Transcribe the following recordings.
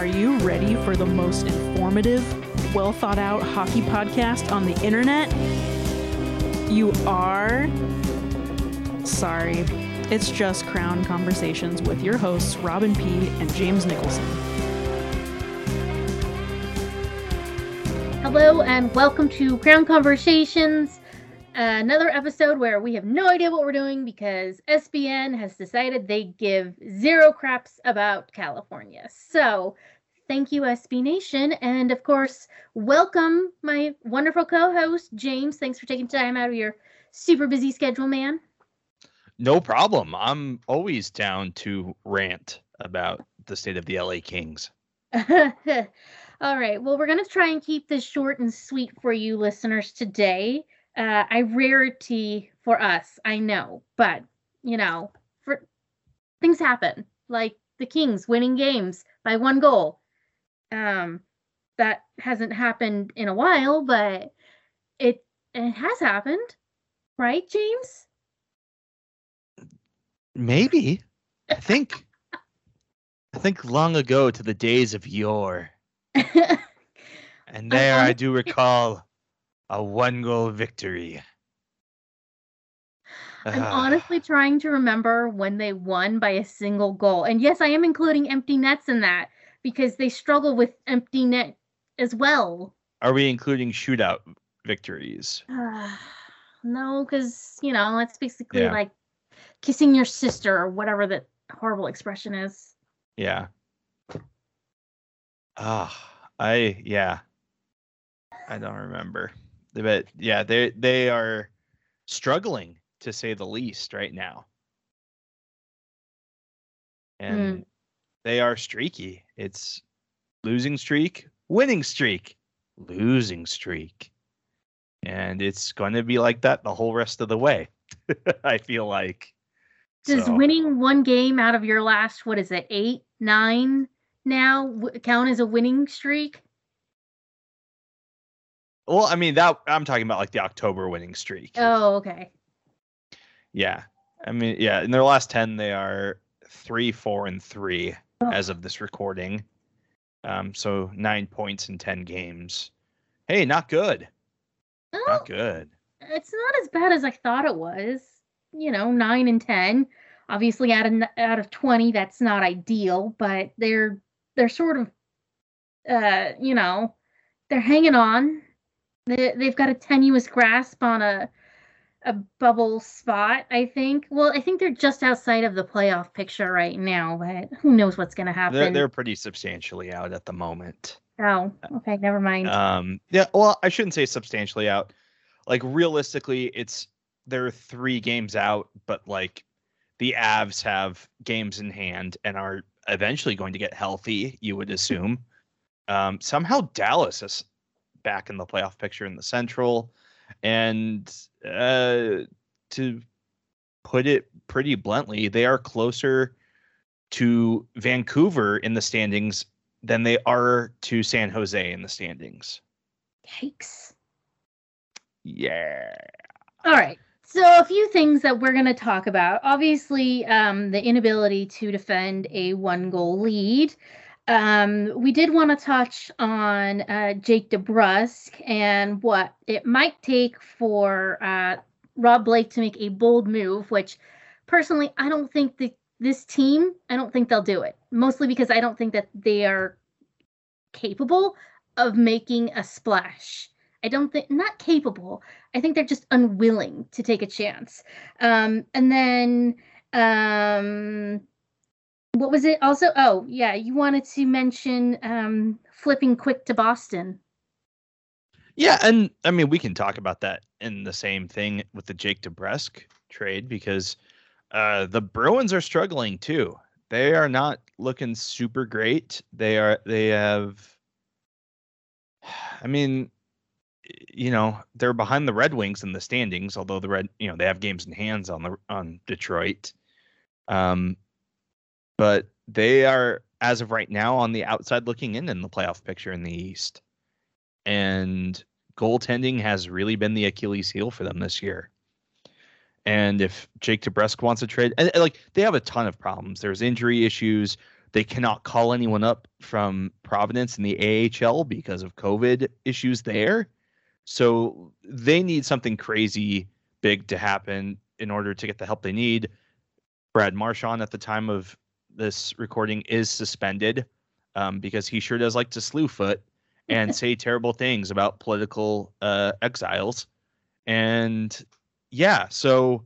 Are you ready for the most informative, well thought out hockey podcast on the internet? You are? Sorry. It's just Crown Conversations with your hosts, Robin P. and James Nicholson. Hello and welcome to Crown Conversations, another episode where we have no idea what we're doing because SBN has decided they give zero craps about California. So, thank you, SB Nation. And of course, welcome my wonderful co host, James. Thanks for taking time out of your super busy schedule, man. No problem. I'm always down to rant about the state of the LA Kings. All right. Well, we're going to try and keep this short and sweet for you listeners today. Uh, a rarity for us, I know, but you know, for things happen, like the Kings winning games by one goal. Um, that hasn't happened in a while, but it it has happened, right, James? Maybe. I think. I think long ago to the days of yore. and there I do recall a one goal victory. I'm Ah, honestly trying to remember when they won by a single goal. And yes, I am including empty nets in that because they struggle with empty net as well. Are we including shootout victories? no, because, you know, it's basically Yeah. like kissing your sister or whatever that horrible expression is. Yeah. Ah, I yeah. I don't remember. But yeah, they they are struggling to say the least right now. And hmm. they are streaky. It's losing streak, winning streak, losing streak. And it's going to be like that the whole rest of the way. I feel like. Does So- winning one game out of your last, what is it, eight, nine now w- count as a winning streak? Well, I mean that I'm talking about like the October winning streak. Oh, okay. Yeah. I mean, yeah, in their last 10, they are three, four, and three Oh. as of this recording. Um, so nine points in 10 games. Hey, not good. Oh, Not good. it's not as bad as I thought it was. You know, nine and ten. Obviously, out of out of twenty, that's not ideal, but they're they're sort of, uh, you know, they're hanging on. They they've got a tenuous grasp on a a bubble spot. I think. Well, I think they're just outside of the playoff picture right now, but who knows what's going to happen? They're, they're pretty substantially out at the moment. oh, okay, never mind. Um, yeah, well, I shouldn't say substantially out. Like realistically, it's they're three games out, but like the Avs have games in hand and are eventually going to get healthy. You would assume. Um, somehow Dallas is back in the playoff picture in the Central, and uh, to put it pretty bluntly, they are closer to Vancouver in the standings than they are to San Jose in the standings. Yikes. Yeah. All right. So a few things that we're going to talk about. Obviously, um, the inability to defend a one-goal lead. Um, we did want to touch on uh, Jake DeBrusk and what it might take for uh, Rob Blake to make a bold move. Which, personally, I don't think that this team. I don't think they'll do it. Mostly because I don't think that they are capable of making a splash. I don't think not capable. I think they're just unwilling to take a chance. Um, and then um, what was it? Also, oh yeah, you wanted to mention um, flipping quick to Boston. Yeah, and I mean we can talk about that in the same thing with the Jake DeBrusk trade because uh, the Bruins are struggling too. they are not looking super great. They are they have I mean, you know, they're behind the Red Wings in the standings, although the Red, you know, they have games in hands on the on Detroit. Um but they are as of right now on the outside looking in in the playoff picture in the East. And goaltending has really been the Achilles heel for them this year. And if Jake DeBrusk wants to trade, and, and, like they have a ton of problems. There's injury issues. They cannot call anyone up from Providence in the AHL because of COVID issues there. So they need something crazy big to happen in order to get the help they need. Brad Marchand at the time of this recording is suspended um, because he sure does like to slew foot and say terrible things about political uh, exiles. And yeah, so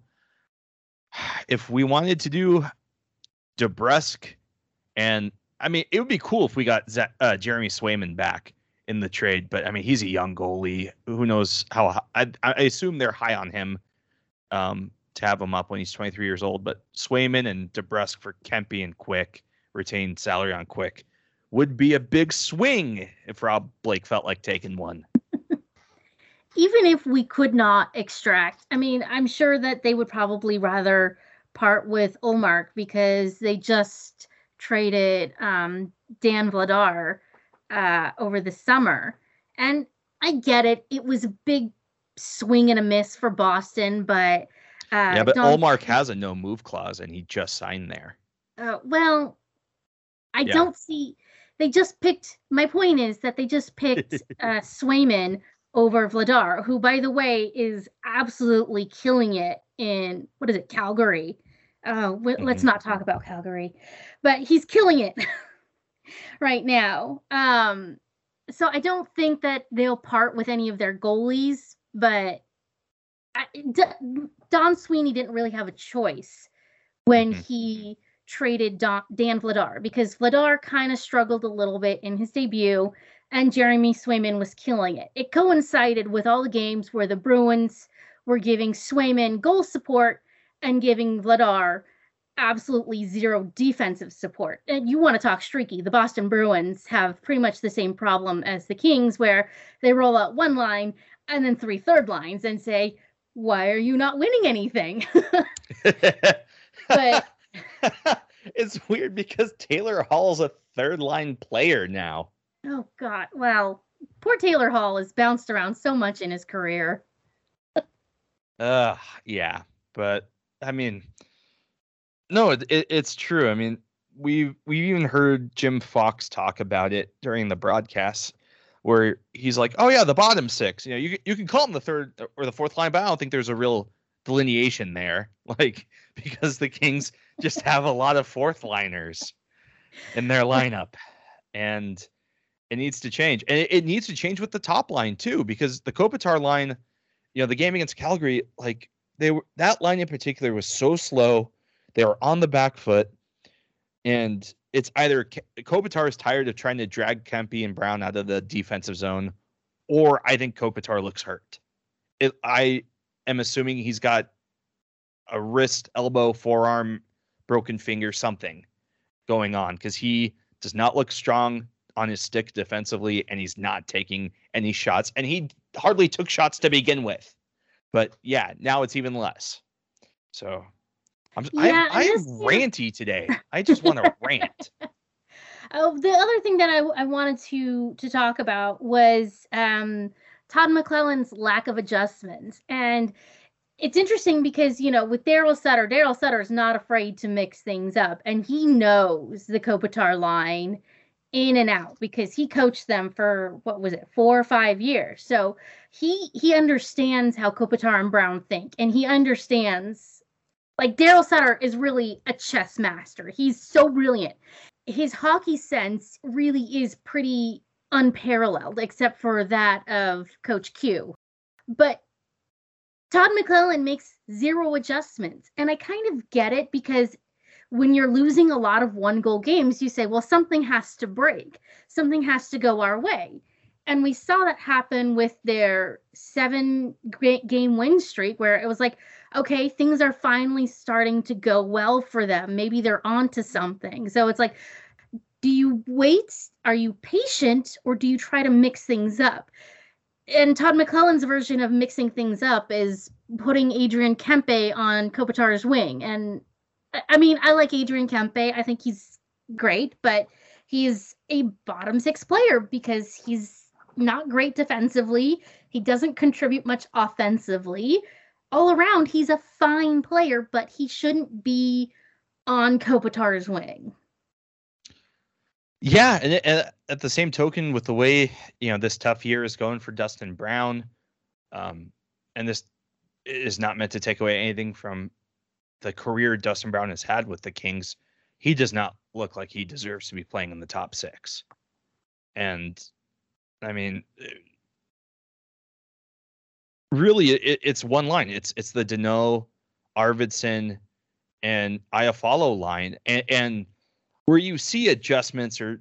if we wanted to do DeBrusk, and I mean, it would be cool if we got Z- uh, Jeremy Swayman back in the trade, but I mean, he's a young goalie. Who knows how? I, I assume they're high on him um, to have him up when he's 23 years old. But Swayman and DeBrusk for Kempe and Quick retained salary on Quick would be a big swing if Rob Blake felt like taking one even if we could not extract, I mean, I'm sure that they would probably rather part with Ullmark because they just traded um, Dan Vladar uh, over the summer. And I get it. It was a big swing and a miss for Boston, but. Uh, yeah, but Don- Ullmark has a no move clause and he just signed there. Uh, well, I yeah. don't see. They just picked. My point is that they just picked uh, Swayman over Vladar, who, by the way, is absolutely killing it in what is it, Calgary? Uh, w- mm-hmm. Let's not talk about Calgary, but he's killing it right now. Um, so I don't think that they'll part with any of their goalies, but I, D- Don Sweeney didn't really have a choice when mm-hmm. he traded Don, Dan Vladar because Vladar kind of struggled a little bit in his debut and Jeremy Swayman was killing it. It coincided with all the games where the Bruins were giving Swayman goal support and giving Vladar absolutely zero defensive support. And you want to talk streaky. The Boston Bruins have pretty much the same problem as the Kings, where they roll out one line and then three third lines and say, Why are you not winning anything? but it's weird because Taylor Hall's a third line player now. Oh God. Well, poor Taylor Hall has bounced around so much in his career. uh yeah. But I mean no, it, it, it's true. I mean, we've we even heard Jim Fox talk about it during the broadcast where he's like, "Oh yeah, the bottom six. You know, you you can call them the third or the fourth line, but I don't think there's a real delineation there, like because the Kings just have a lot of fourth liners in their lineup, and it needs to change, and it, it, needs to change with the top line too, because the Kopitar line, you know, the game against Calgary, like they were that line in particular was so slow. They were on the back foot, and it's either Kopitar is tired of trying to drag Kempe and Brown out of the defensive zone, or I think Kopitar looks hurt. It, I am assuming he's got a wrist, elbow, forearm, broken finger, something going on because he does not look strong on his stick defensively and he's not taking any shots and he hardly took shots to begin with but yeah now it's even less so i'm yeah, I, I am ranty today. I just want to rant. Oh the other thing that I, I wanted to to talk about was um todd McLellan's lack of adjustments and it's interesting because you know with Daryl Sutter, Daryl Sutter is not afraid to mix things up, and he knows the Kopitar line in and out because he coached them for what was it four or five years. So he he understands how kopitar and brown think and he understands like daryl sutter is really a chess master. He's so brilliant. His hockey sense really is pretty unparalleled except for that of coach q. But todd mclellan makes zero adjustments and i kind of get it because when you're losing a lot of one goal games, you say, well, something has to break, something has to go our way. And we saw that happen with their seven game win streak, where it was like, okay, things are finally starting to go well for them. Maybe they're onto something. So it's like, do you wait? Are you patient or do you try to mix things up? And Todd McLellan's version of mixing things up is putting Adrian Kempe on Kopitar's wing. And I mean, I like Adrian Kempe. I think he's great, but he's a bottom six player because he's not great defensively. He doesn't contribute much offensively. All around, he's a fine player, but he shouldn't be on Kopitar's wing. Yeah, and, and, at the same token, with the way you know this tough year is going for Dustin Brown, um, and this is not meant to take away anything from the career Dustin Brown has had with the Kings. He does not look like he deserves to be playing in the top six, and I mean, really, it, it's one line. It's it's the Danault, Arvidsson, and Iafallo line, and, and where you see adjustments or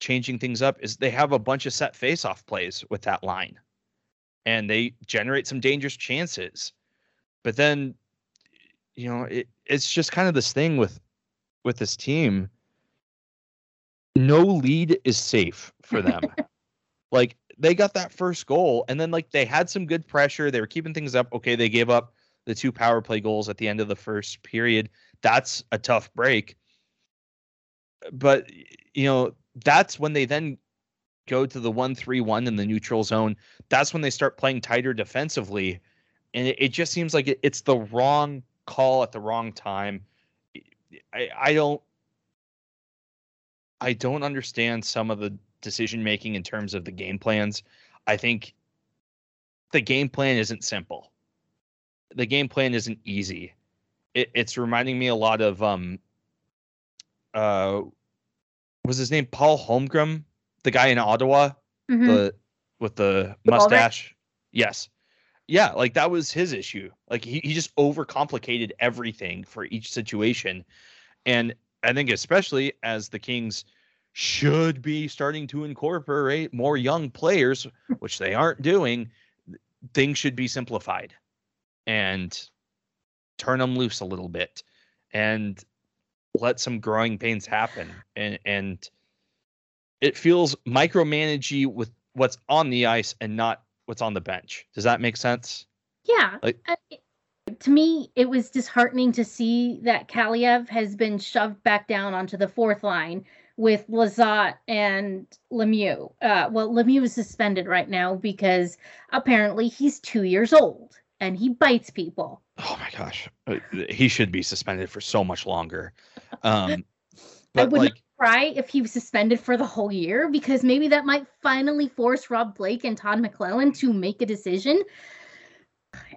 changing things up is they have a bunch of set face-off plays with that line, and they generate some dangerous chances. But then, you know, it, it's just kind of this thing with with this team. No lead is safe for them. like they got that first goal and then like they had some good pressure. They were keeping things up. Okay they gave up the two power play goals at the end of the first period. That's a tough break. But you know that's when they then go to the 1-3-1 in the neutral zone. That's when they start playing tighter defensively. And it, it just seems like it, it's the wrong call at the wrong time. I, I don't I don't understand some of the decision making in terms of the game plans. I think the game plan isn't simple. The game plan isn't easy. It, it's reminding me a lot of um uh was his name Paul Holmgren, the guy in Ottawa, mm-hmm. the with the mustache. Yes. Yeah, like that was his issue. Like he, he just overcomplicated everything for each situation. And I think especially as the Kings should be starting to incorporate more young players, which they aren't doing, things should be simplified and turn them loose a little bit and let some growing pains happen. And and it feels micromanagey with what's on the ice and not what's on the bench. Does that make sense? Yeah. Like, to me, it was disheartening to see that Kaliyev has been shoved back down onto the fourth line with Lizotte and Lemieux. Uh, well, Lemieux is suspended right now because apparently he's two years old and he bites people. Oh my gosh, uh, he should be suspended for so much longer. Um, but I would like, cry if he was suspended for the whole year because maybe that might finally force Rob Blake and Todd McLellan to make a decision.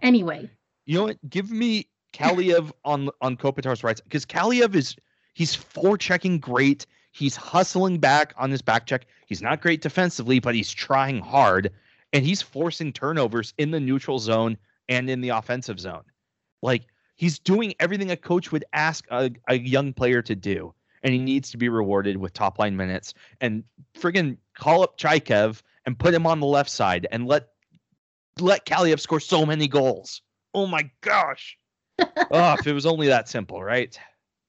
Anyway, you know what? Give me Kaliyev on on Kopitar's rights because Kaliyev is he's forechecking great. He's hustling back on his back check. He's not great defensively, but he's trying hard and he's forcing turnovers in the neutral zone and in the offensive zone. Like he's doing everything a coach would ask a, a young player to do. And he needs to be rewarded with top line minutes and friggin' call up Chaikev and put him on the left side and let let Kaliyev score so many goals. Oh my gosh. oh, if it was only that simple, right?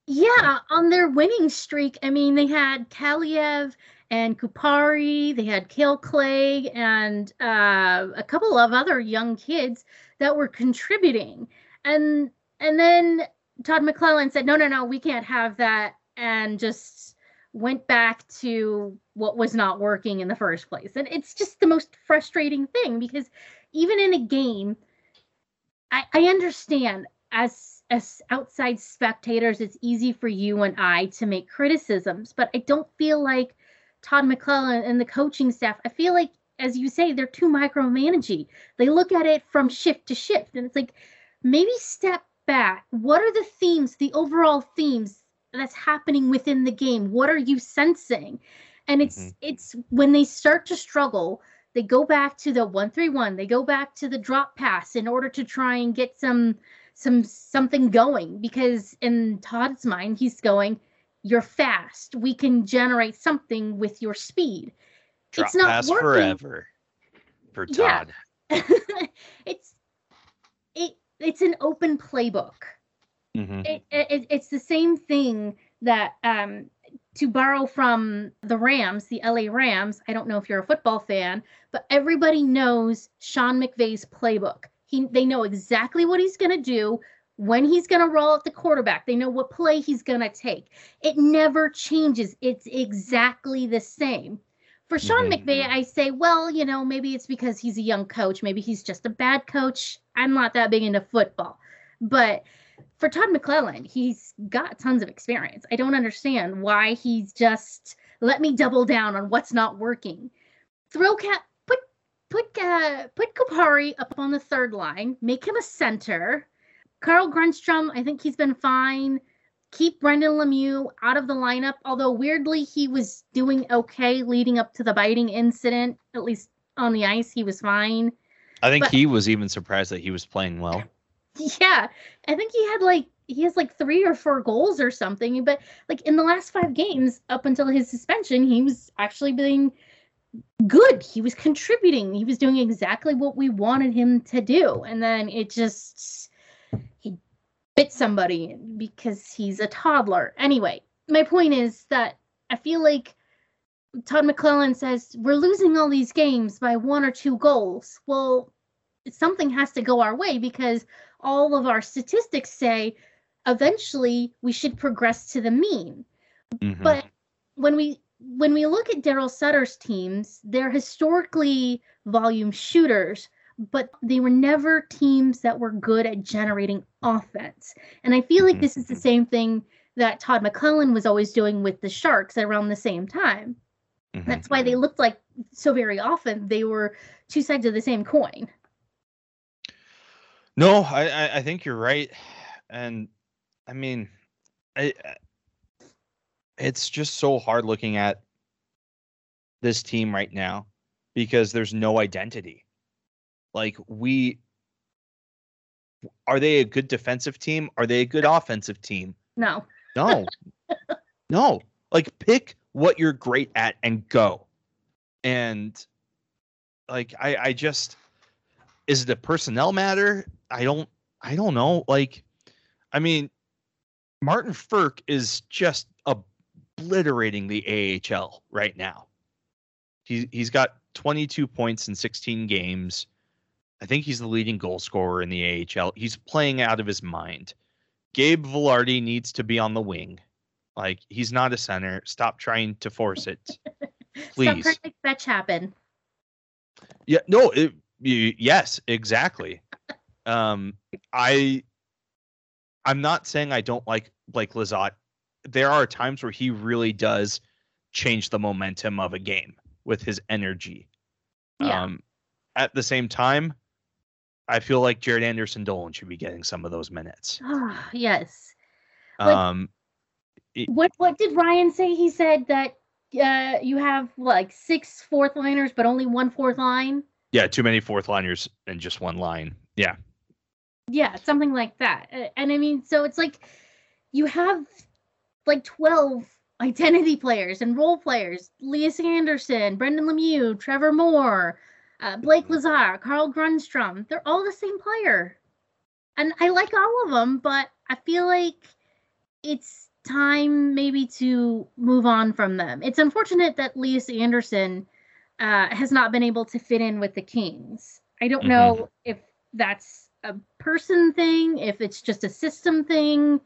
Yeah, on their winning streak, I mean, they had Kaliyev and Kupari, they had Kale Clague, and uh, a couple of other young kids that were contributing. And and then Todd McLellan said, "No, no, no, we can't have that," and just went back to what was not working in the first place. And it's just the most frustrating thing because even in a game, I, I understand as as outside spectators, it's easy for you and I to make criticisms, but I don't feel like Todd McLellan and the coaching staff, I feel like, as you say, they're too micromanaging. They look at it from shift to shift, and it's like maybe step back. What are the themes, the overall themes that's happening within the game? What are you sensing? And it's mm-hmm. it's when they start to struggle, they go back to the one three one. They go back to the drop pass in order to try and get some some something going because in Todd's mind he's going you're fast we can generate something with your speed Drop it's not pass working. forever for Todd yeah. it's it it's an open playbook. Mm-hmm. It, it, it's the same thing that um, to borrow from the Rams, the LA Rams. I don't know if you're a football fan, but everybody knows Sean McVay's playbook. He they know exactly what he's going to do, when he's going to roll out the quarterback. They know what play he's going to take. It never changes. It's exactly the same. For Sean Mhm. McVay, I say, well, you know, maybe it's because he's a young coach. Maybe he's just a bad coach. I'm not that big into football. But for Todd McLellan, he's got tons of experience. I don't understand why he's just let me double down on what's not working. Throw cat put uh, put Kupari up on the third line, make him a center. Carl Grundstrom, I think he's been fine. Keep Brendan Lemieux out of the lineup, although weirdly he was doing okay leading up to the biting incident. At least on the ice, he was fine. I think But- he was even surprised that he was playing well. Yeah, I think he had like he has like three or four goals or something. But like in the last five games up until his suspension, he was actually being good. He was contributing. He was doing exactly what we wanted him to do. And then it just he bit somebody because he's a toddler. Anyway, my point is that I feel like Todd McLellan says we're losing all these games by one or two goals. Well, something has to go our way because all of our statistics say eventually we should progress to the mean. Mhm. But when we when we look at Daryl Sutter's teams, they're historically volume shooters, but they were never teams that were good at generating offense. And I feel like Mhm. this is the same thing that Todd McLellan was always doing with the Sharks around the same time. Mhm. That's why they looked like so very often they were two sides of the same coin. No, I, I think you're right, and I mean, I- it's just so hard looking at this team right now because there's no identity. Like we, are they a good defensive team? Are they a good offensive team? No. No, no. Like pick what you're great at and go. And like I, I just is it a personnel matter? I don't I don't know. Like, I mean, Martin Frk is just obliterating the AHL right now. He's he's got 22 points in 16 games. I think he's the leading goal scorer in the AHL. He's playing out of his mind. Gabe Vilardi needs to be on the wing. Like he's not a center. Stop trying to force it. Stop Please. trying to make fetch happen. Yeah, no, it, y- yes, exactly. Um, I, I'm not saying I don't like Blake Lizotte. There are times where he really does change the momentum of a game with his energy. Yeah. Um, at the same time, I feel like Jaret Anderson-Dolan should be getting some of those minutes. Ah, yes. Like- Um, What what did Ryan say? He said that uh, you have like six fourth liners, but only one fourth line. yeah, too many fourth liners and just one line. Yeah. Yeah, something like that. And I mean, so it's like you have like 12 identity players and role players Elias Andersson, Brendan Lemieux, Trevor Moore, uh, Blake Lizotte, Carl Grundstrom. They're all the same player. And I like all of them, but I feel like it's time maybe to move on from them. It's unfortunate that Elias Andersson uh, has not been able to fit in with the Kings. I don't Mhm. know if that's a person thing, if it's just a system thing,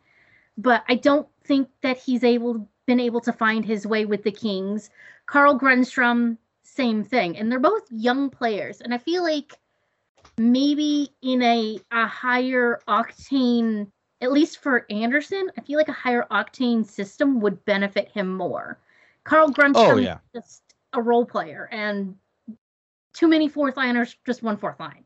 but I don't think that he's able been able to find his way with the Kings. Carl Grundstrom, same thing, and they're both young players, and I feel like maybe in a a higher octane, at least for Andersson, I feel like a higher octane system would benefit him more. Carl Grundstrom Oh, yeah. is just a role player, and too many fourth liners, just one fourth line.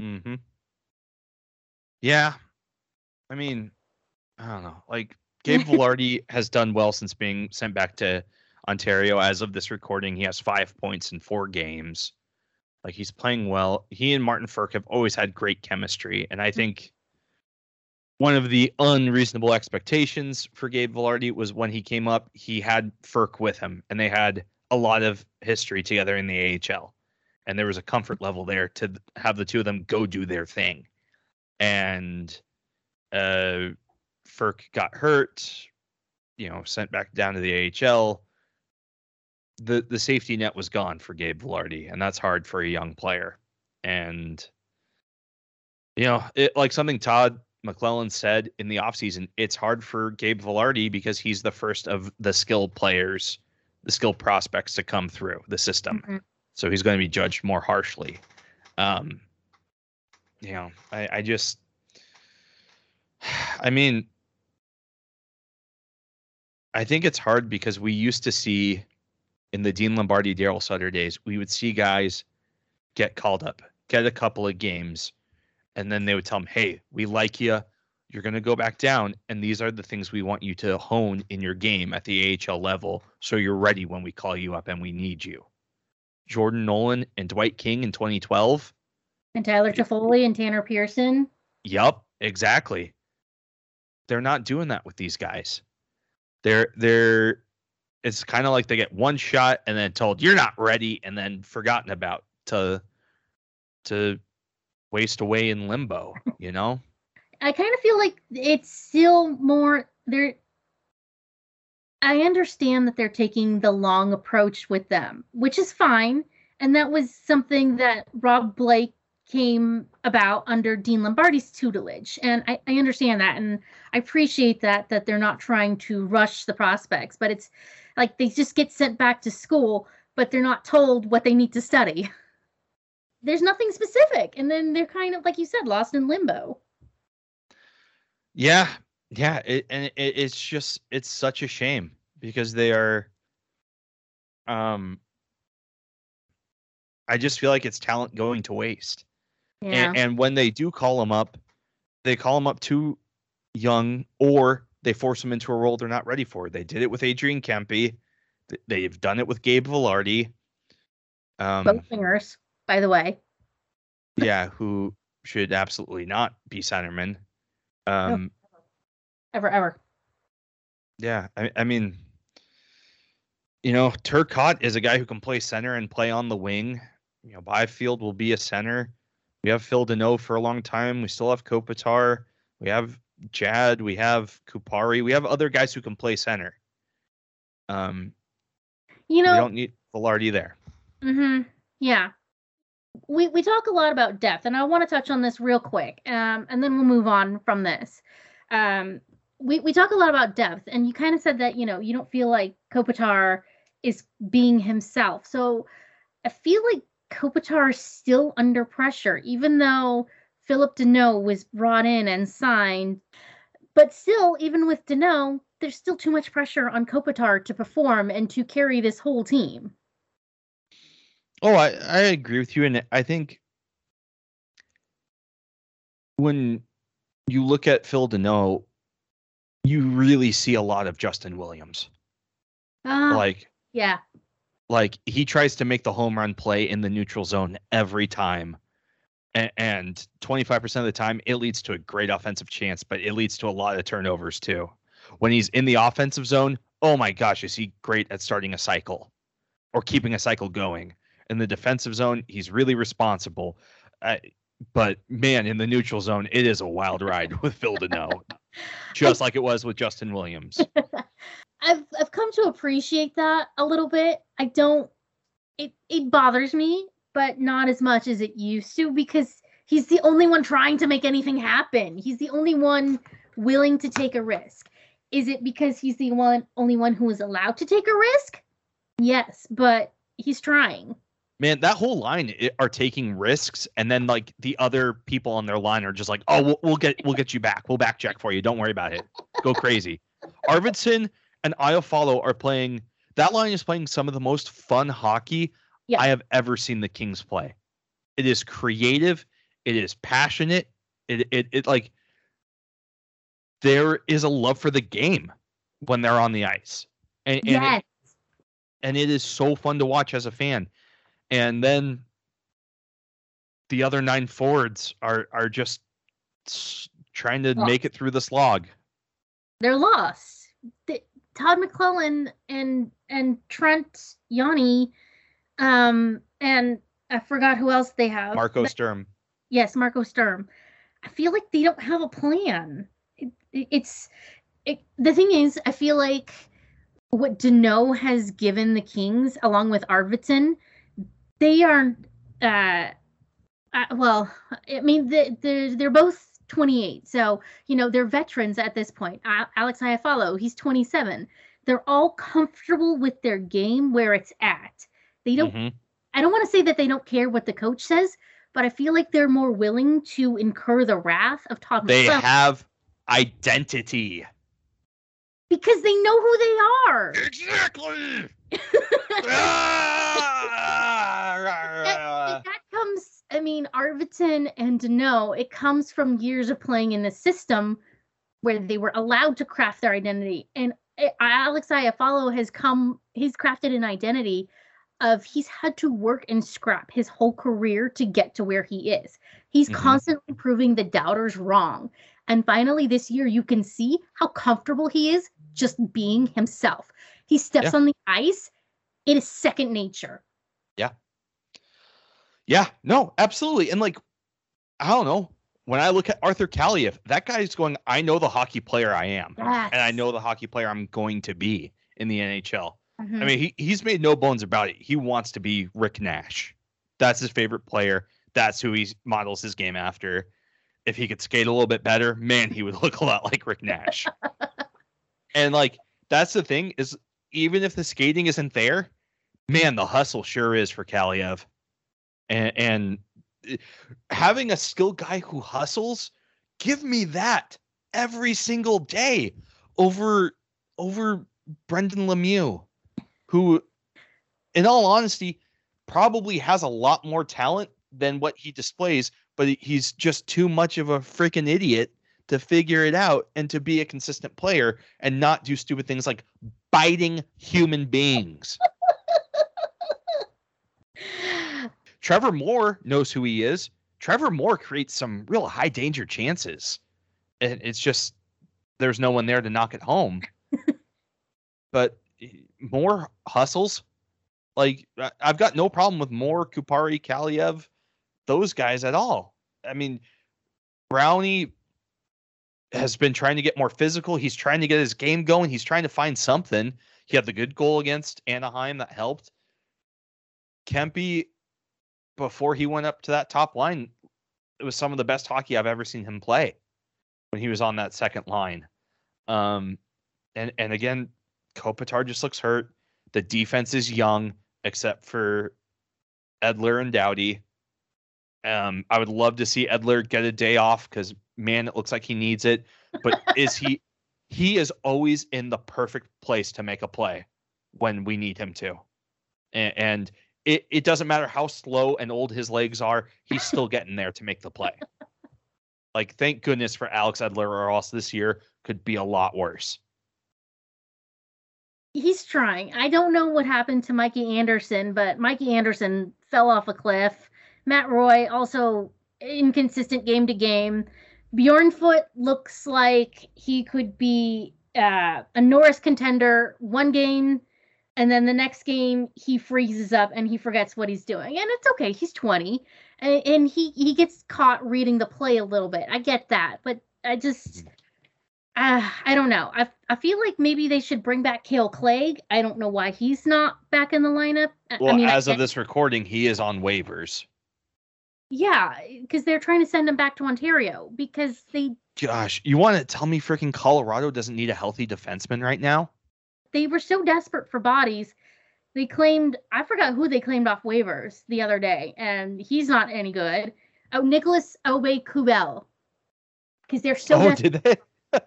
Mm-hmm. Yeah. I mean, I don't know. Like Gabe Vilardi has done well since being sent back to Ontario. As of this recording, he has five points in four games. Like he's playing well. He and Martin Frk have always had great chemistry, and I think one of the unreasonable expectations for Gabe Vilardi was when he came up, he had Frk with him, and they had a lot of history together in the AHL, and there was a comfort level there to have the two of them go do their thing, and uh, Frk got hurt, you know, sent back down to the AHL. The the safety net was gone for Gabe Vilardi, and that's hard for a young player. And you know, it like something Todd McLellan said in the offseason, it's hard for Gabe Vilardi because he's the first of the skilled players, the skilled prospects to come through the system. Mm-hmm. So he's going to be judged more harshly. Um, you know, I, I just, I mean, I think it's hard because we used to see in the Dean Lombardi, Daryl Sutter days, we would see guys get called up, get a couple of games, and then they would tell them, "Hey, we like you. You're going to go back down, and these are the things we want you to hone in your game at the AHL level, so you're ready when we call you up and we need you." Jordan Nolan and Dwight King in 2012, and Tyler Toffoli and Tanner Pearson. Yep, exactly. They're not doing that with these guys. They're they're it's kind of like they get one shot and then told you're not ready and then forgotten about to to waste away in limbo, you know? I kind of feel like it's still more there I understand that they're taking the long approach with them, which is fine. And that was something that Rob Blake came about under Dean Lombardi's tutelage. And I, I understand that. And I appreciate that, that they're not trying to rush the prospects, but it's like they just get sent back to school, but they're not told what they need to study. there's nothing specific and then they're kind of like you said lost in limbo yeah yeah it, and it, it's just it's such a shame because they are um i just feel like it's talent going to waste yeah. and, and when they do call them up they call them up too young or they force them into a role they're not ready for they did it with adrian kempe they've done it with gabe vilardi um, both singers by the way. yeah, who should absolutely not be centerman. Um, no, ever, ever. Yeah, I, I mean, you know, Turcotte is a guy who can play center and play on the wing. You know, Byfield will be a center. We have Phil Danault for a long time. We still have Kopitar. We have Jad. We have Kupari. We have other guys who can play center. Um, you know, we don't need Vilardi there. Mm-hmm. Yeah we, we talk a lot about depth, and I want to touch on this real quick, um, and then we'll move on from this. Um, we, we talk a lot about depth, and you kind of said that, you know, you don't feel like Kopitar is being himself. So I feel like Kopitar is still under pressure, even though Phillip Danault was brought in and signed. But still, even with Danault, there's still too much pressure on Kopitar to perform and to carry this whole team. Oh, I, I agree with you. And I think when you look at Phil Danault, you really see a lot of Justin Williams. Uh, like, yeah. Like he tries to make the home run play in the neutral zone every time. And, and 25% of the time, it leads to a great offensive chance, but it leads to a lot of turnovers too. When he's in the offensive zone, oh my gosh, is he great at starting a cycle or keeping a cycle going? in the defensive zone, he's really responsible. Uh, but man, in the neutral zone, it is a wild ride with Phil Danault, just like it was with Justin Williams. I've I've come to appreciate that a little bit. I don't. It it bothers me, but not as much as it used to because he's the only one trying to make anything happen. He's the only one willing to take a risk. Is it because he's the one only one who is allowed to take a risk? Yes, but he's trying man, that whole line are taking risks, and then like the other people on their line are just like, "Oh, we'll, we'll get we'll get you back. We'll back check for you. Don't worry about it. Go crazy." Arvidsson and Iafallo are playing. That line is playing some of the most fun hockey yeah. I have ever seen the Kings play. It is creative. It is passionate. It it it like there is a love for the game when they're on the ice. And, and yes. it, and it is so fun to watch as a fan. And then the other nine forwards are are just trying to Oh. make it through the slog. they're lost. The, Todd McLellan and and Trent Yawney, um, and I forgot who else they have. Marco But- Sturm. yes, Marco Sturm. I feel like they don't have a plan. It, it- it's it, the thing is, I feel like what Danault has given the Kings, along with Arvidsson, they are, uh, uh, well, I mean, the, the, they're both 28, so you know they're veterans at this point. Alex Iafallo, he's 27. They're all comfortable with their game where it's at. They don't Mhm. I don't want to say that they don't care what the coach says, but I feel like they're more willing to incur the wrath of Todd They McLellan have identity. because they know who they are. Exactly. That, that comes, I mean, Arvidsson and no, it comes from years of playing in the system where they were allowed to craft their identity. And eh, Alex Iafallo has come, he's crafted an identity of he's had to work and scrap his whole career to get to where he is. He's Mhm. constantly proving the doubters wrong. And finally, this year, you can see how comfortable he is just being himself. He steps Yeah. on the ice, it is second nature. Yeah, no, absolutely. And like, I don't know. When I look at Arthur Kaliyev, that guy's going, I know the hockey player I am. And I know the hockey player I'm going to be in the NHL. Mhm. I mean, he, he's made no bones about it. He wants to be Rick Nash. That's his favorite player. That's who he models his game after. If he could skate a little bit better, man, he would look a lot like Rick Nash. and like, that's the thing is, even if the skating isn't there, man, the hustle sure is for Kaliyev. And, and eh, having a skilled guy who hustles, give me that every single day over over Brendan Lemieux, who, in all honesty, probably has a lot more talent than what he displays, but he's just too much of a freaking idiot to figure it out and to be a consistent player and not do stupid things like biting human beings. Trevor Moore knows who he is. Trevor Moore creates some real high danger chances. And it's just there's no one there to knock it home. but Moore hustles. Like I've got no problem with Moore, Kupari, Kaliyev, those guys at all. I mean, Brownie has been trying to get more physical. He's trying to get his game going. He's trying to find something. He had the good goal against Anaheim that helped. Kempy, before he went up to that top line, it was some of the best hockey I've ever seen him play when he was on that second line. Um, and and again, Kopitar just looks hurt. The defense is young, except for Edler and Doughty. Um, I would love to see Edler get a day off because man, it looks like he needs it. But is he? He is always in the perfect place to make a play when we need him to, and, and it, it doesn't matter how slow and old his legs are, he's still getting there to make the play. Like, thank goodness for Alex Edler, or else this year could be a lot worse. He's trying. I don't know what happened to Mikey Anderson, but Mikey Anderson fell off a cliff. Matt Roy also inconsistent game to game. Bjornfot looks like he could be uh, a Norris contender one game, and then the next game he freezes up and he forgets what he's doing. And it's okay. He's 20, and, and he he gets caught reading the play a little bit. I get that, but I just. Uh, I don't know. I I feel like maybe they should bring back Kale Clague. I don't know why he's not back in the lineup. Well, I mean, I as of this recording, he is on waivers. yeah, because they're trying to send him back to Ontario because they Gosh, you want to tell me freaking Colorado doesn't need a healthy defenseman right now? They were so desperate for bodies. They claimed I forgot who they claimed off waivers the other day, and he's not any good. Oh, Nicholas Obey Kubel, because they're so oh, desperate. did they?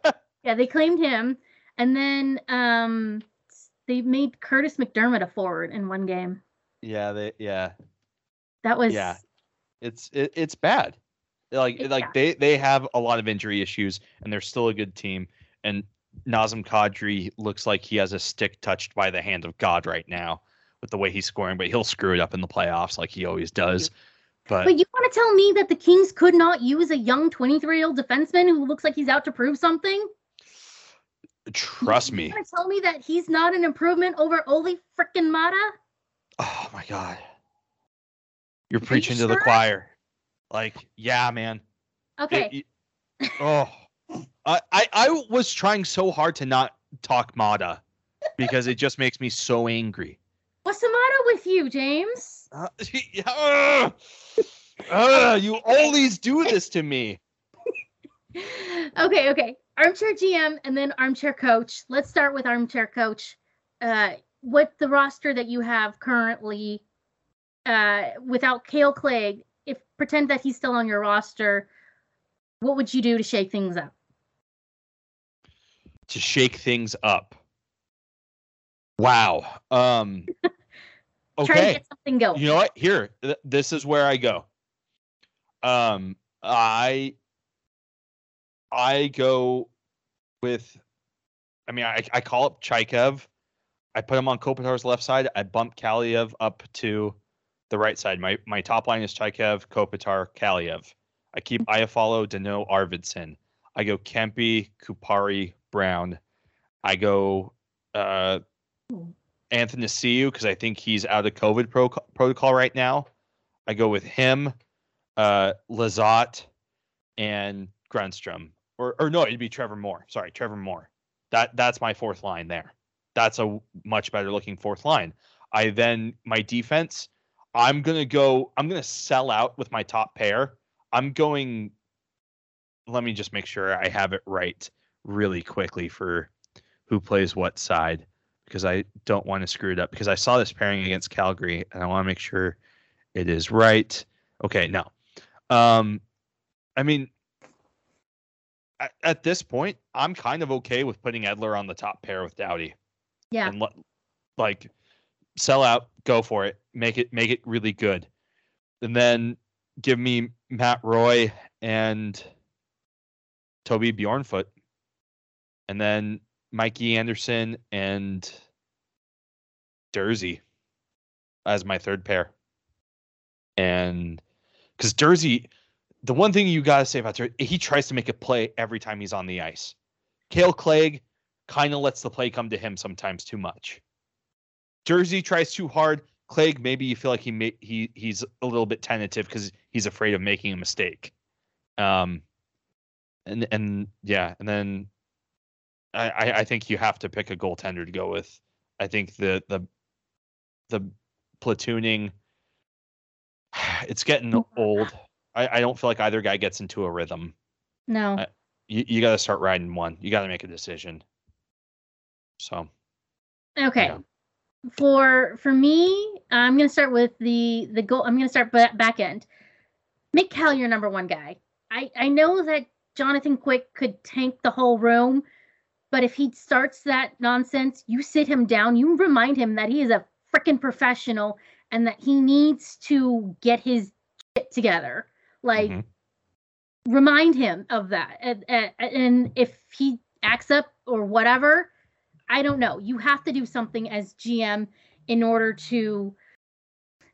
Yeah, they claimed him, and then um, they made Kurtis MacDermid a forward in one game. Yeah, they. Yeah, That was Yeah. it's it, it's bad. Like like they they have a lot of injury issues, and they're still a good team. And Nazem Kadri looks like he has a stick touched by the hand of God right now with the way he's scoring, but he'll screw it up in the playoffs like he always does. But, But you want to tell me that the Kings could not use a young 23 year old defenseman who looks like he's out to prove something? trust You me. want to tell me that he's not an improvement over Olli frickin' Maatta? Oh my god. You're you preaching to the choir. Like, yeah, man. It- Okay. it- oh. I, I I was trying so hard to not talk Maatta because it just makes me so angry. What's the matter with you, James? Uh, Ugh. Ugh, you always do this to me. okay, okay. Armchair GM and then armchair coach. Let's start with armchair coach. Uh, what the roster that you have currently, uh, without Kale Clague, if pretend that he's still on your roster, what would you do to shake things up? To shake things up. Wow. Um Try to okay. get something going. You know what? Here, th- this is where I go. Um, I I go with. I mean, I, I call up Tkachev. I put him on Kopitar's left side. I bump Kaliyev up to the right side. My my top line is Tkachev, Kopitar, Kaliyev. I keep Iafallo, Danault, Arvidsson. I go Kempe, Kupari, Brown. I go uh, Athanasiou because I think he's out of COVID pro- protocol right now. I go with him, uh, Lizotte, and Grundstrom. Or, or no, it'd be Trevor Moore. Sorry, Trevor Moore. That that's my fourth line there. That's a much better looking fourth line. I then my defense. I'm gonna go. I'm gonna sell out with my top pair. I'm going. Let me just make sure I have it right really quickly for who plays what side because I don't want to screw it up because I saw this pairing against Calgary and I want to make sure it is right. Okay, now, Um I mean at, at this point, I'm kind of okay with putting Edler on the top pair with Doughty yeah. and let like sell out, go for it, make it make it really good. And then give me Matt Roy and Toby Bjornfot. And then Mikey Anderson and Durzi as my third pair. And because Durzi, the one thing you gotta say about Durzi, he tries to make a play every time he's on the ice. Kale Clague kind of lets the play come to him sometimes too much. Durzi tries too hard. Clague, maybe you feel like he may, he he's a little bit tentative because he's afraid of making a mistake. Um, and and yeah, and then I, I think you have to pick a goaltender to go with. I think the the the platooning it's getting old. I, I don't feel like either guy gets into a rhythm. No. I- You you got to start riding one. You got to make a decision. So Okay. Yeah. For for me, I'm gonna start with the the goal. I'm gonna start ba- back end. Make Cal your number one guy. I I know that Jonathan Quick could tank the whole room, but if he starts that nonsense, you sit him down. You remind him that he is a freaking professional and that he needs to get his shit together. Like mhm. remind him of that and, and, and if he acts up or whatever i don't know you have to do something as gm in order to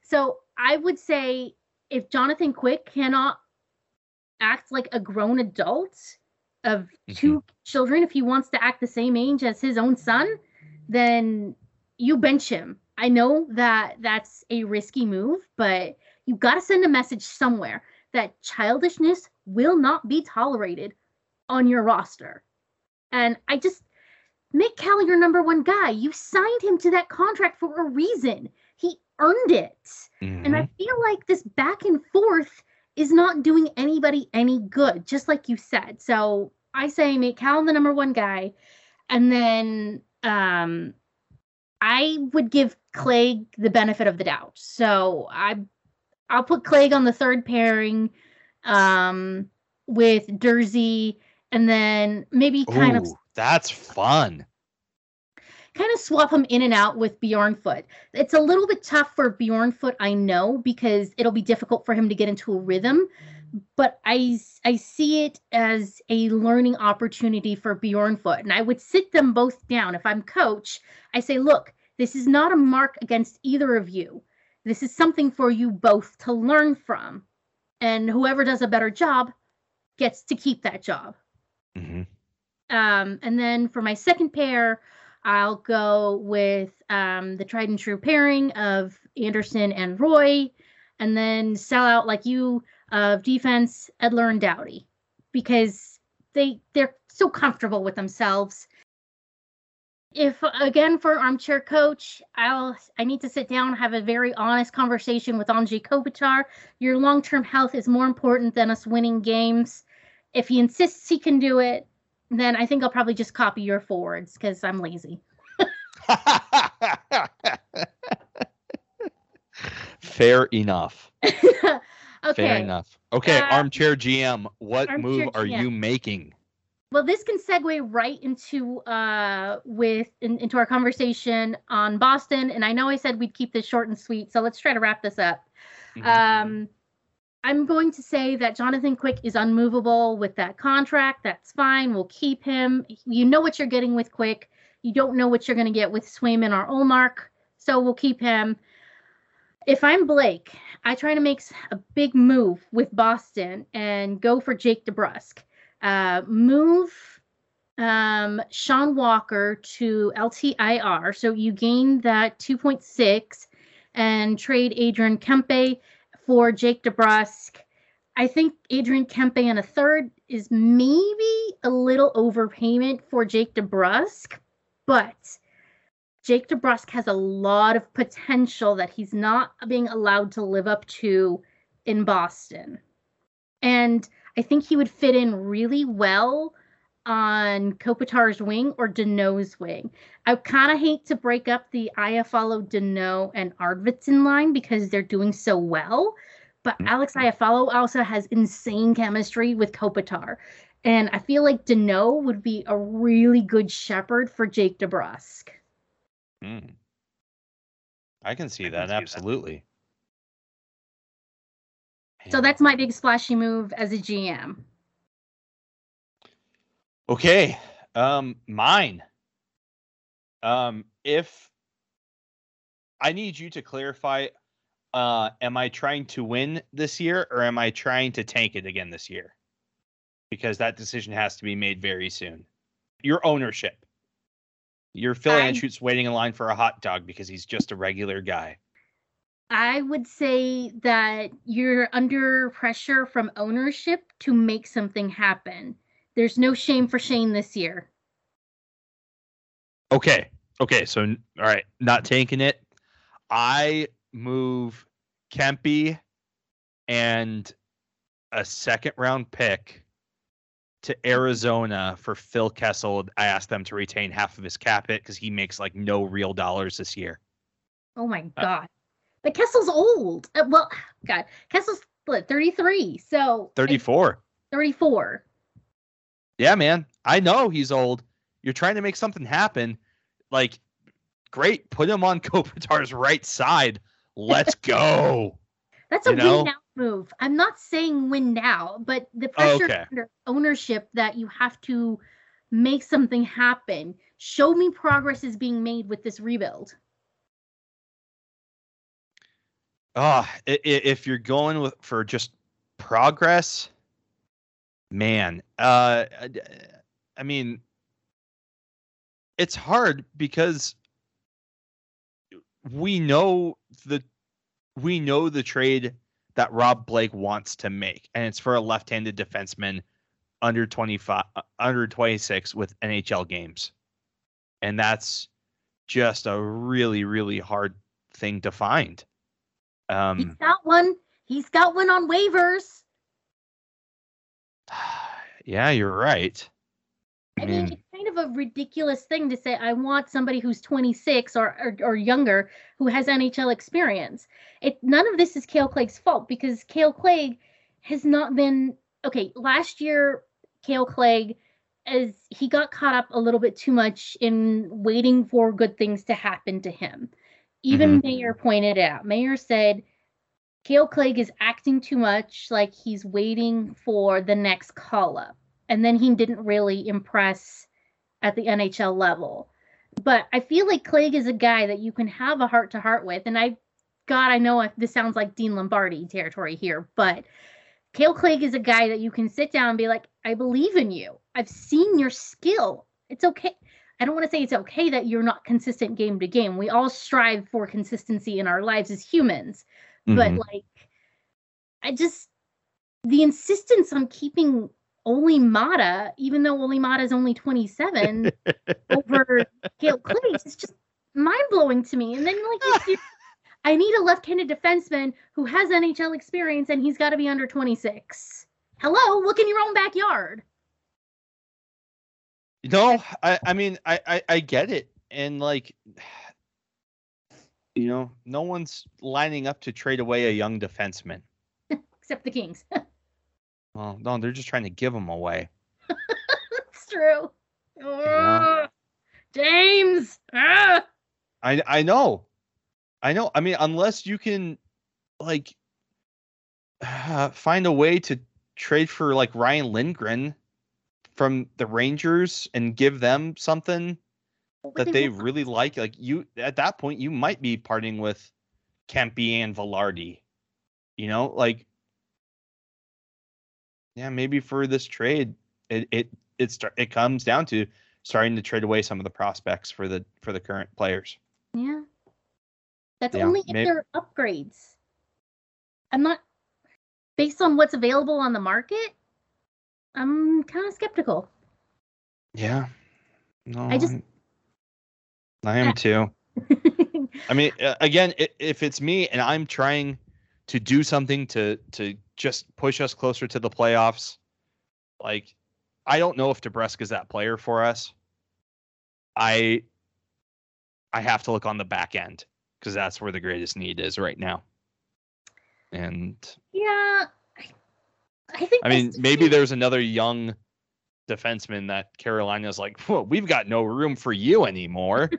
so i would say if jonathan quick cannot act like a grown adult of two children if he wants to act the same age as his own son then you bench him i know that that's a risky move but you've got to send a message somewhere that childishness will not be tolerated on your roster. And I just make Cal your number one guy. You signed him to that contract for a reason. He earned it. And Mhm. I feel like this back and forth is not doing anybody any good, just like you said. So I say make Cal the number one guy. And then um I would give Clague the benefit of the doubt. So I I'll put Clague on the third pairing um with Durzi and then maybe kind of that's fun. Kind of swap him in and out with Bjornfot. It's a little bit tough for Bjornfot, I know, because it'll be difficult for him to get into a rhythm. But I I see it as a learning opportunity for Bjornfot, and I would sit them both down. If I'm coach, I say, look, this is not a mark against either of you. This is something for you both to learn from, and whoever does a better job gets to keep that job. Mm-hmm. Um, and then for my second pair, I'll go with um, the tried and true pairing of Anderson and Roy, and then sell out like you of defense Edler and Doughty because they they're so comfortable with themselves. If again for armchair coach, I'll I need to sit down have a very honest conversation with Anze Kopitar. Your long term health is more important than us winning games. If he insists he can do it, then I think I'll probably just copy your forwards because I'm lazy. Fair enough. okay. Fair enough. Okay, Uh, armchair GM, what armchair move are GM. you making? Well, this can segue right into uh with in, into our conversation on Boston, and I know I said we'd keep this short and sweet, so let's try to wrap this up. Mhm. Um, I'm going to say that Jonathan Quick is unmovable with that contract. That's fine. We'll keep him. You know what you're getting with Quick. You don't know what you're going to get with Swayman or Ullmark, so we'll keep him. If I'm Blake, I try to make a big move with Boston and go for Jake DeBrusk. Uh, move um, Sean Walker to LTIR, so you gain that 2.6, and trade Adrian Kempe for Jake DeBrusk. I think Adrian Kempe and a third is maybe a little overpayment for Jake DeBrusk, but Jake DeBrusk has a lot of potential that he's not being allowed to live up to in Boston. And I think he would fit in really well on Kopitar's wing or Danault's wing. I kind of hate to break up the Iafallo, Danault, and Arvidsson line because they're doing so well. But Alex Iafallo also has insane chemistry with Kopitar. And I feel like Danault would be a really good shepherd for Jake DeBrusk. Mm. I can see that absolutely. So that's my big splashy move as a GM. Okay. Um mine. Um if I need you to clarify uh am I trying to win this year or am I trying to tank it again this year? Because that decision has to be made very soon. Your ownership. Your Phil I- Anschutz waiting in line for a hot dog because he's just a regular guy. I would say that you're under pressure from ownership to make something happen. There's no shame for Shane this year. Okay. Okay. So, all right. Not taking it. I move Kempy and a second round pick to Arizona for Phil Kessel. I asked them to retain half of his cap hit because he makes like no real dollars this year. Oh my Uh, god. But Kessel's old. Uh, well, God, Kessel's what, 33. So I- 34. 34. Yeah, man. I know he's old. You're trying to make something happen. Like, great. Put him on Kopitar's right side. Let's go. That's a You know? win now move. I'm not saying win now, but the pressure Okay. under ownership that you have to make something happen. Show me progress is being made with this rebuild. Oh, i- i- if you're going with for just progress, man. Uh, I- mean, it's hard because we know the we know the trade that Rob Blake wants to make, and it's for a left-handed defenseman under 25, uh, under 26 with NHL games, and that's just a really, really hard thing to find. He's got one. He's got one on waivers. yeah, you're right. I mean, it's kind of a ridiculous thing to say. I want somebody who's 26 or, or or younger who has NHL experience. It none of this is Kale Clague's fault because Kale Clague has not been okay. Last year, Kale Clague as he got caught up a little bit too much in waiting for good things to happen to him. Even mm-hmm. Mayor pointed out. Mayor said Kale Clague is acting too much like he's waiting for the next call up. And then he didn't really impress at the NHL level. But I feel like Clague is a guy that you can have a heart to heart with. And I, God, I know this sounds like Dean Lombardi territory here, but Kale Clague is a guy that you can sit down and be like, I believe in you. I've seen your skill. It's okay. I don't want to say it's okay that you're not consistent game to game. We all strive for consistency in our lives as humans. But Mhm. like, I just, the insistence on keeping Olli Maatta, even though Olli Maatta is only 27, over Kale Clague is just mind blowing to me. And then, like, you I need a left handed defenseman who has NHL experience and he's got to be under 26. Hello, look in your own backyard. No, I, I mean, I, I, I get it. And like, you know, no one's lining up to trade away a young defenseman. Except the Kings. Well, no, they're just trying to give him away. That's true. Ugh. James. Ah! I, I know. I know. I mean, unless you can, like, find a way to trade for like Ryan Lindgren from the Rangers and give them something that they really like. Like you, at that point, you might be parting with Kempe and Vilardi. You know, like, yeah, maybe for this trade, it it it start, it comes down to starting to trade away some of the prospects for the for the current players. Yeah. That's Yeah, only if may- they're upgrades. I'm not based on what's available on the market. I'm kind of skeptical. Yeah. No, I just- I am too. I mean, again, if it's me and I'm trying to do something to to just push us closer to the playoffs, like I don't know if DeBrusk is that player for us. I I have to look on the back end because that's where the greatest need is right now. And yeah. I, I think I mean, maybe there's another young defenseman that Carolina's like, well, we've got no room for you anymore,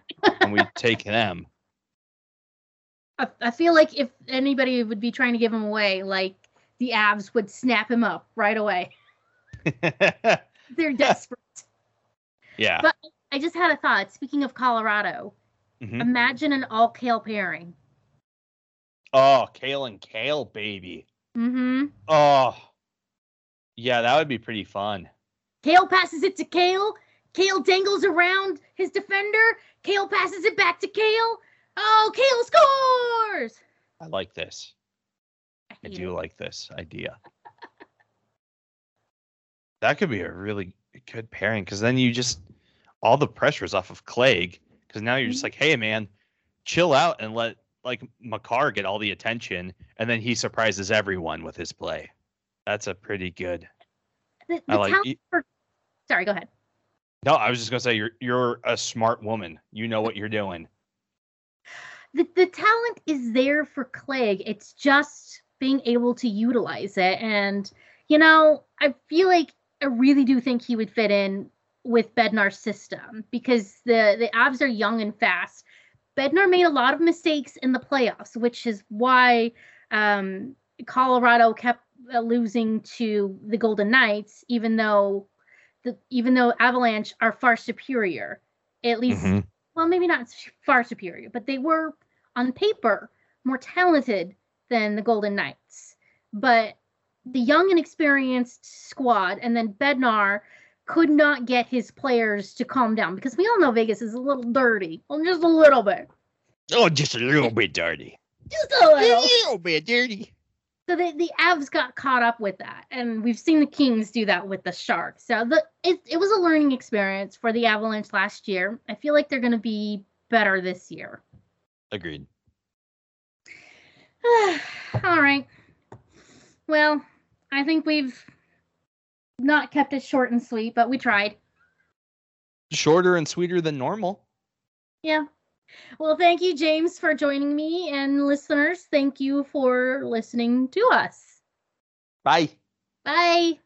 and we take them. I, I feel like if anybody would be trying to give him away, like the Avs would snap him up right away. They're desperate. yeah. But I just had a thought. Speaking of Colorado, Mhm. imagine an all kale pairing. Oh, Kale and Kale, baby. Mm-hmm. Oh, yeah, that would be pretty fun. Kale passes it to Kale. Kale dangles around his defender. Kale passes it back to Kale. Oh, Kale scores! I like this. I hate do it. like this idea. that could be a really good pairing because then you just all the pressure's off of Clague because now you're just mm-hmm. like, hey man, chill out and let like Makar get all the attention, and then he surprises everyone with his play. That's a pretty good. The, I like talent for- Sorry, go ahead. No, I was just gonna say you're you're a smart woman. You know what you're doing. The, the talent is there for Clague. It's just being able to utilize it. And, you know, I feel like I really do think he would fit in with Bednar's system because the, the Avs are young and fast. Bednar made a lot of mistakes in the playoffs, which is why um, Colorado kept uh, losing to the Golden Knights, even though the even though Avalanche are far superior, at least Mhm. well, maybe not far superior, but they were on paper more talented than the Golden Knights. But the young and experienced squad, and then Bednar could not get his players to calm down because we all know Vegas is a little dirty, well, just a little bit, Oh, just a little bit dirty. just a little. little bit dirty. So the, the Avs got caught up with that, and we've seen the Kings do that with the Sharks. So the it, it was a learning experience for the Avalanche last year. I feel like they're going to be better this year. Agreed. All right. Well, I think we've not kept it short and sweet, but we tried. Shorter and sweeter than normal. Yeah. Well, thank you, James, for joining me, and listeners, thank you for listening to us. Bye. Bye.